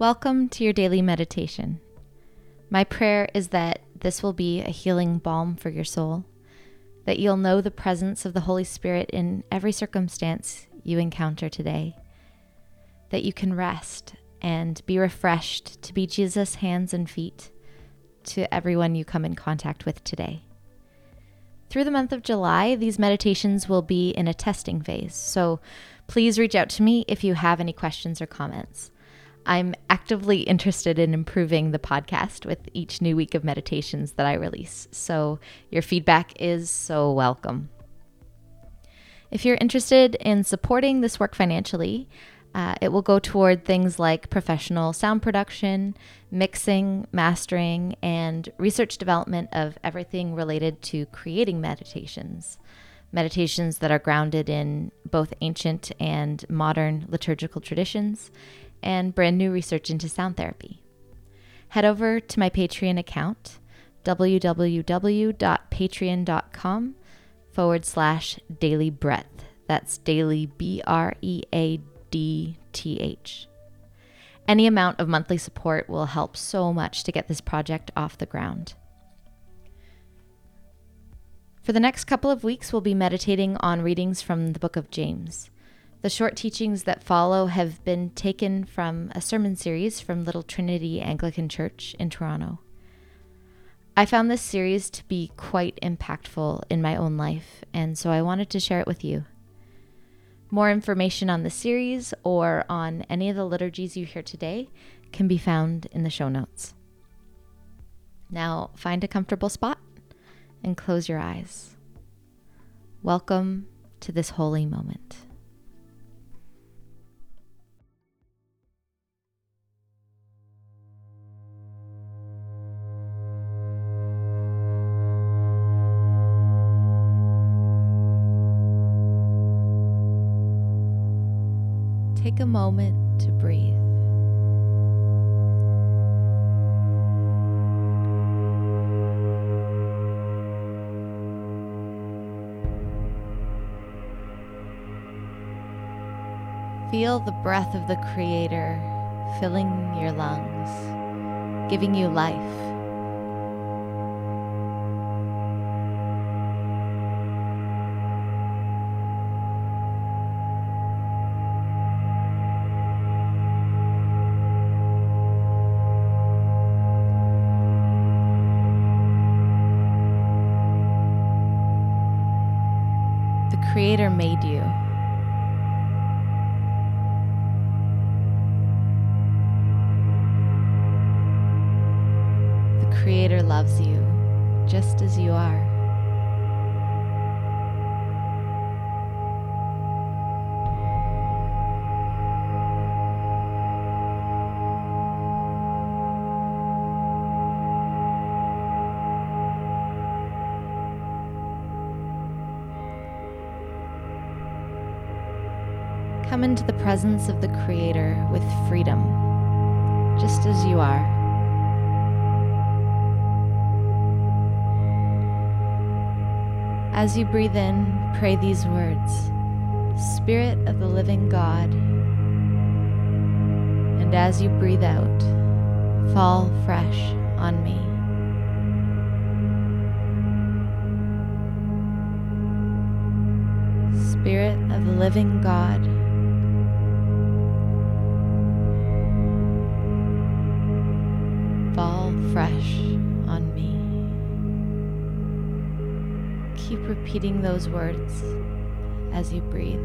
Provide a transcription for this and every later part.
Welcome to your daily meditation. My prayer is that this will be a healing balm for your soul, that you'll know the presence of the Holy Spirit in every circumstance you encounter today, that you can rest and be refreshed to be Jesus' hands and feet to everyone you come in contact with today. Through the month of July, these meditations will be in a testing phase, so please reach out to me if you have any questions or comments. I'm actively interested in improving the podcast with each new week of meditations that I release, so your feedback is so welcome. If you're interested in supporting this work financially, uh, it will go toward things like professional sound production, mixing, mastering, and research development of everything related to creating meditations. Meditations that are grounded in both ancient and modern liturgical traditions, and brand new research into sound therapy. Head over to my Patreon account, www.patreon.com forward slash daily breadth. That's daily B R E A D T H. Any amount of monthly support will help so much to get this project off the ground. For the next couple of weeks, we'll be meditating on readings from the book of James. The short teachings that follow have been taken from a sermon series from Little Trinity Anglican Church in Toronto. I found this series to be quite impactful in my own life, and so I wanted to share it with you. More information on the series or on any of the liturgies you hear today can be found in the show notes. Now, find a comfortable spot and close your eyes. Welcome to this holy moment. Take a moment to breathe. Feel the breath of the Creator filling your lungs, giving you life. Creator made you. The Creator loves you just as you are. Come into the presence of the Creator with freedom, just as you are. As you breathe in, pray these words Spirit of the living God. And as you breathe out, fall fresh on me. Spirit of the living God. Repeating those words as you breathe.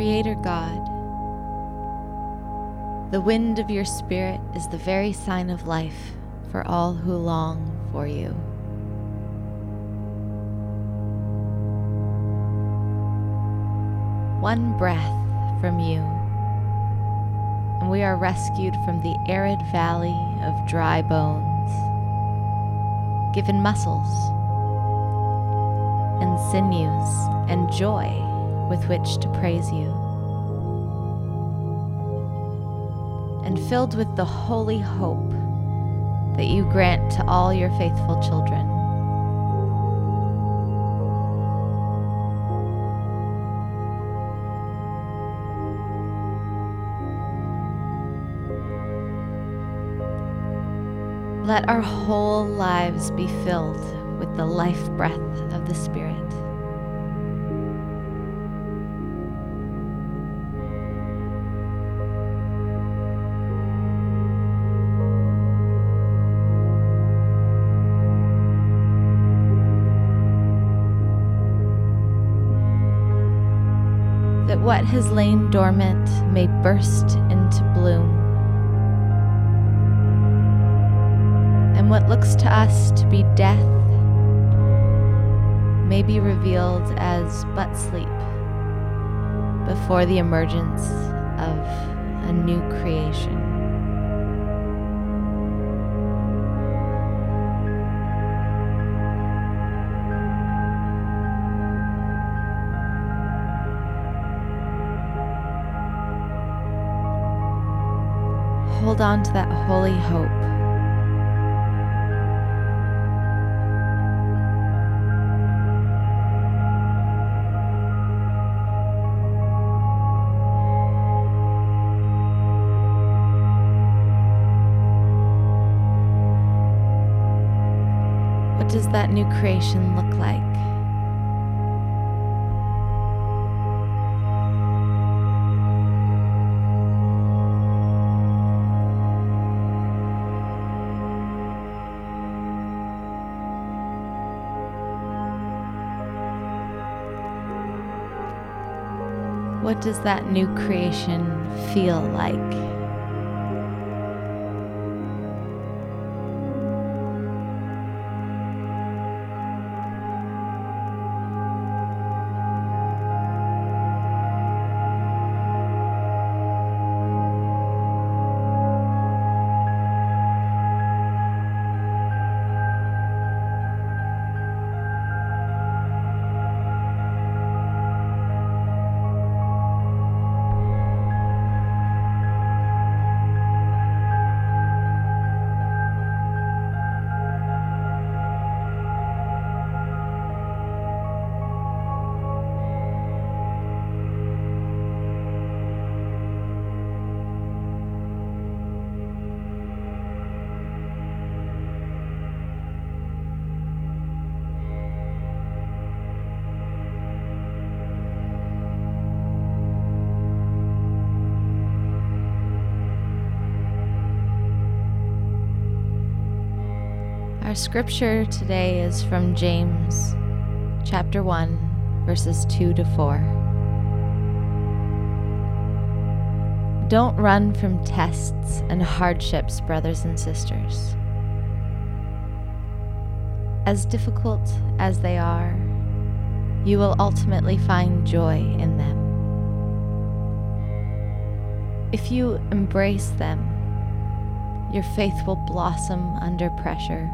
Creator God, The wind of your spirit is the very sign of life for all who long for you. One breath from you, and we are rescued from the arid valley of dry bones, given muscles and sinews and joy with which to praise you. and filled with the holy hope that you grant to all your faithful children. Let our whole lives be filled with the life breath of the Spirit. What has lain dormant may burst into bloom. And what looks to us to be death may be revealed as but sleep before the emergence of a new creation. Hold on to that holy hope. What does that new creation look like? What does that new creation feel like? Our scripture today is from James chapter 1, verses 2 to 4. Don't run from tests and hardships, brothers and sisters. As difficult as they are, you will ultimately find joy in them. If you embrace them, your faith will blossom under pressure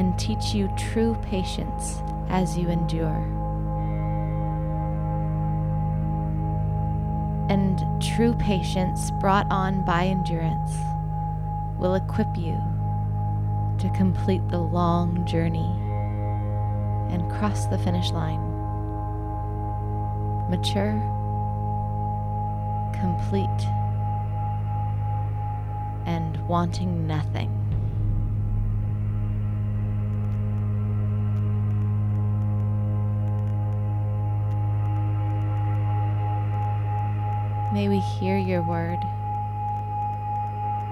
and teach you true patience as you endure. And true patience brought on by endurance will equip you to complete the long journey and cross the finish line. Mature, complete, and wanting nothing. May we hear your word.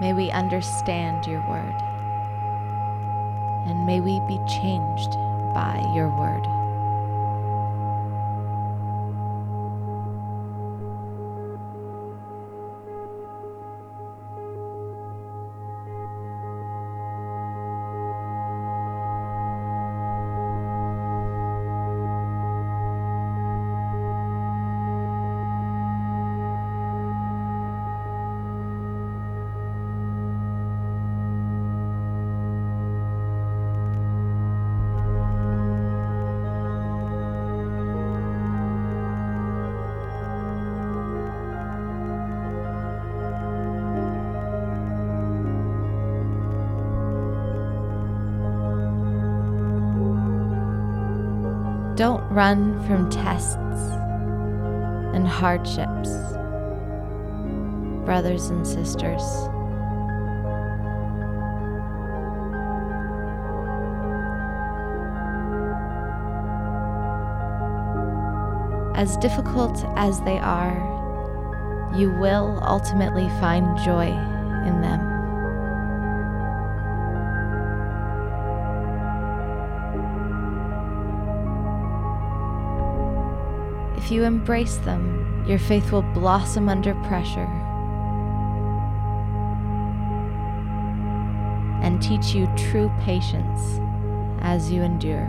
May we understand your word. And may we be changed by your word. Don't run from tests and hardships, brothers and sisters. As difficult as they are, you will ultimately find joy in them. If you embrace them, your faith will blossom under pressure and teach you true patience as you endure.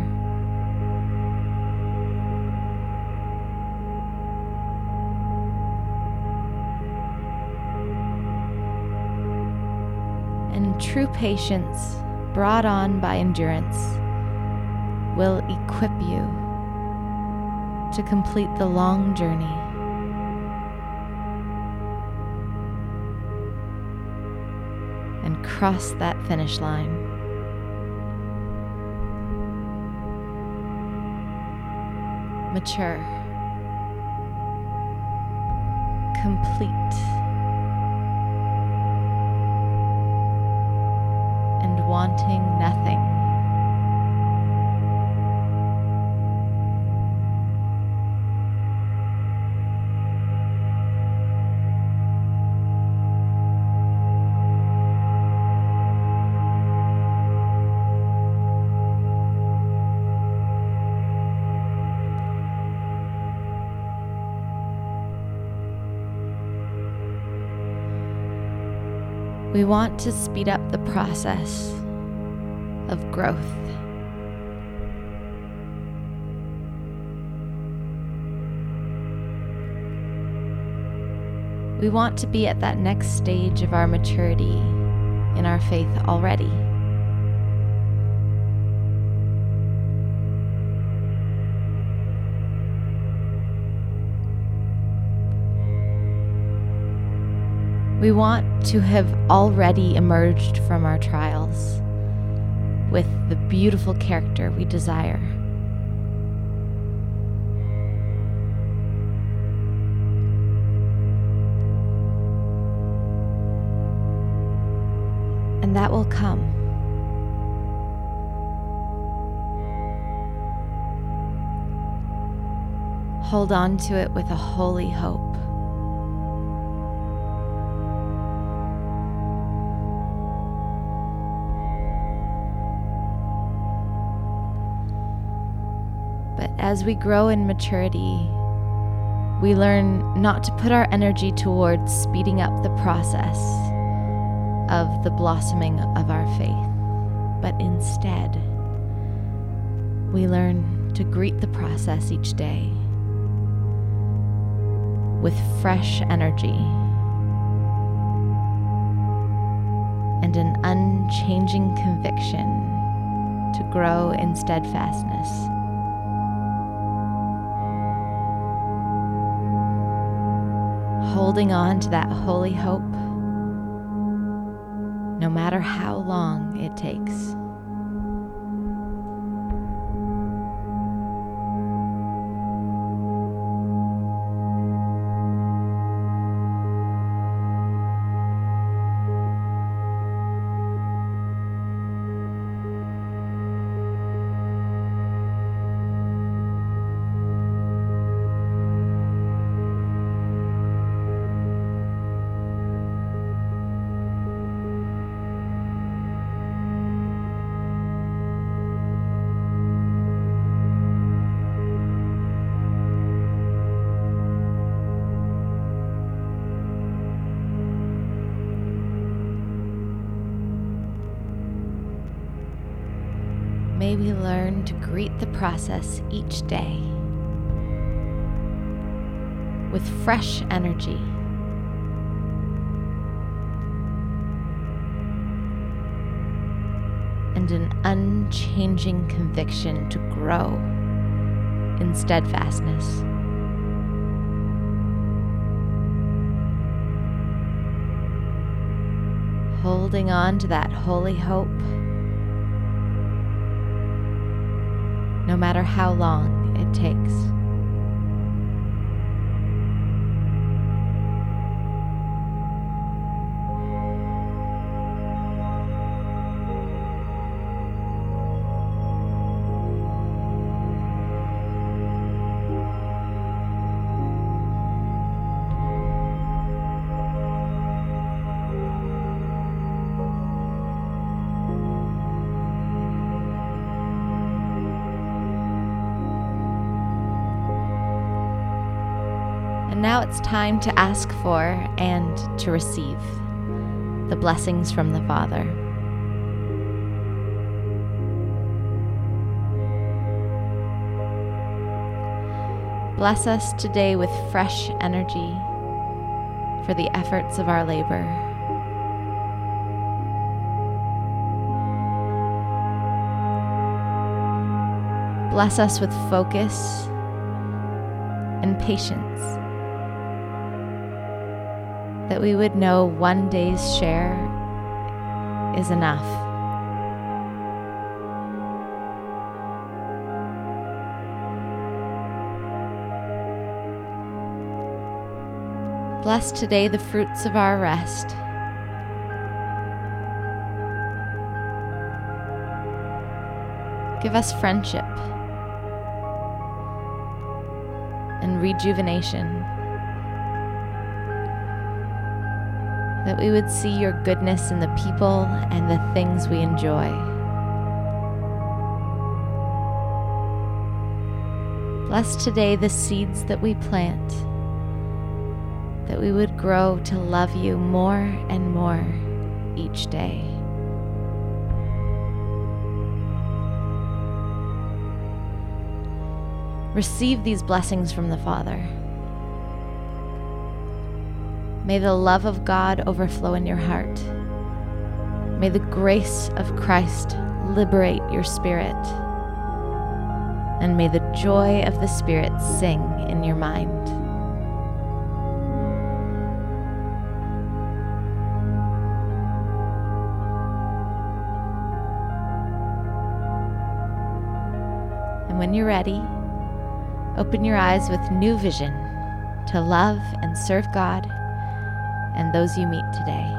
And true patience, brought on by endurance, will equip you to complete the long journey. And cross that finish line. Mature. Complete. And wanting We want to speed up the process of growth. We want to be at that next stage of our maturity in our faith already. We want to have already emerged from our trials with the beautiful character we desire. And that will come. Hold on to it with a holy hope. But as we grow in maturity, we learn not to put our energy towards speeding up the process of the blossoming of our faith, but instead, we learn to greet the process each day with fresh energy and an unchanging conviction to grow in steadfastness. Holding on to that holy hope, no matter how long it takes. We learn to greet the process each day with fresh energy. And an unchanging conviction to grow in steadfastness. Holding on to that holy hope no matter how long it takes. It's time to ask for and to receive the blessings from the Father. Bless us today with fresh energy for the efforts of our labor. Bless us with focus and patience that we would know one day's share is enough. Bless today the fruits of our rest. Give us friendship and rejuvenation. That we would see your goodness in the people and the things we enjoy. Bless today the seeds that we plant, that we would grow to love you more and more each day. Receive these blessings from the Father. May the love of God overflow in your heart. May the grace of Christ liberate your spirit. And may the joy of the Spirit sing in your mind. And when you're ready, open your eyes with new vision to love and serve God and those you meet today.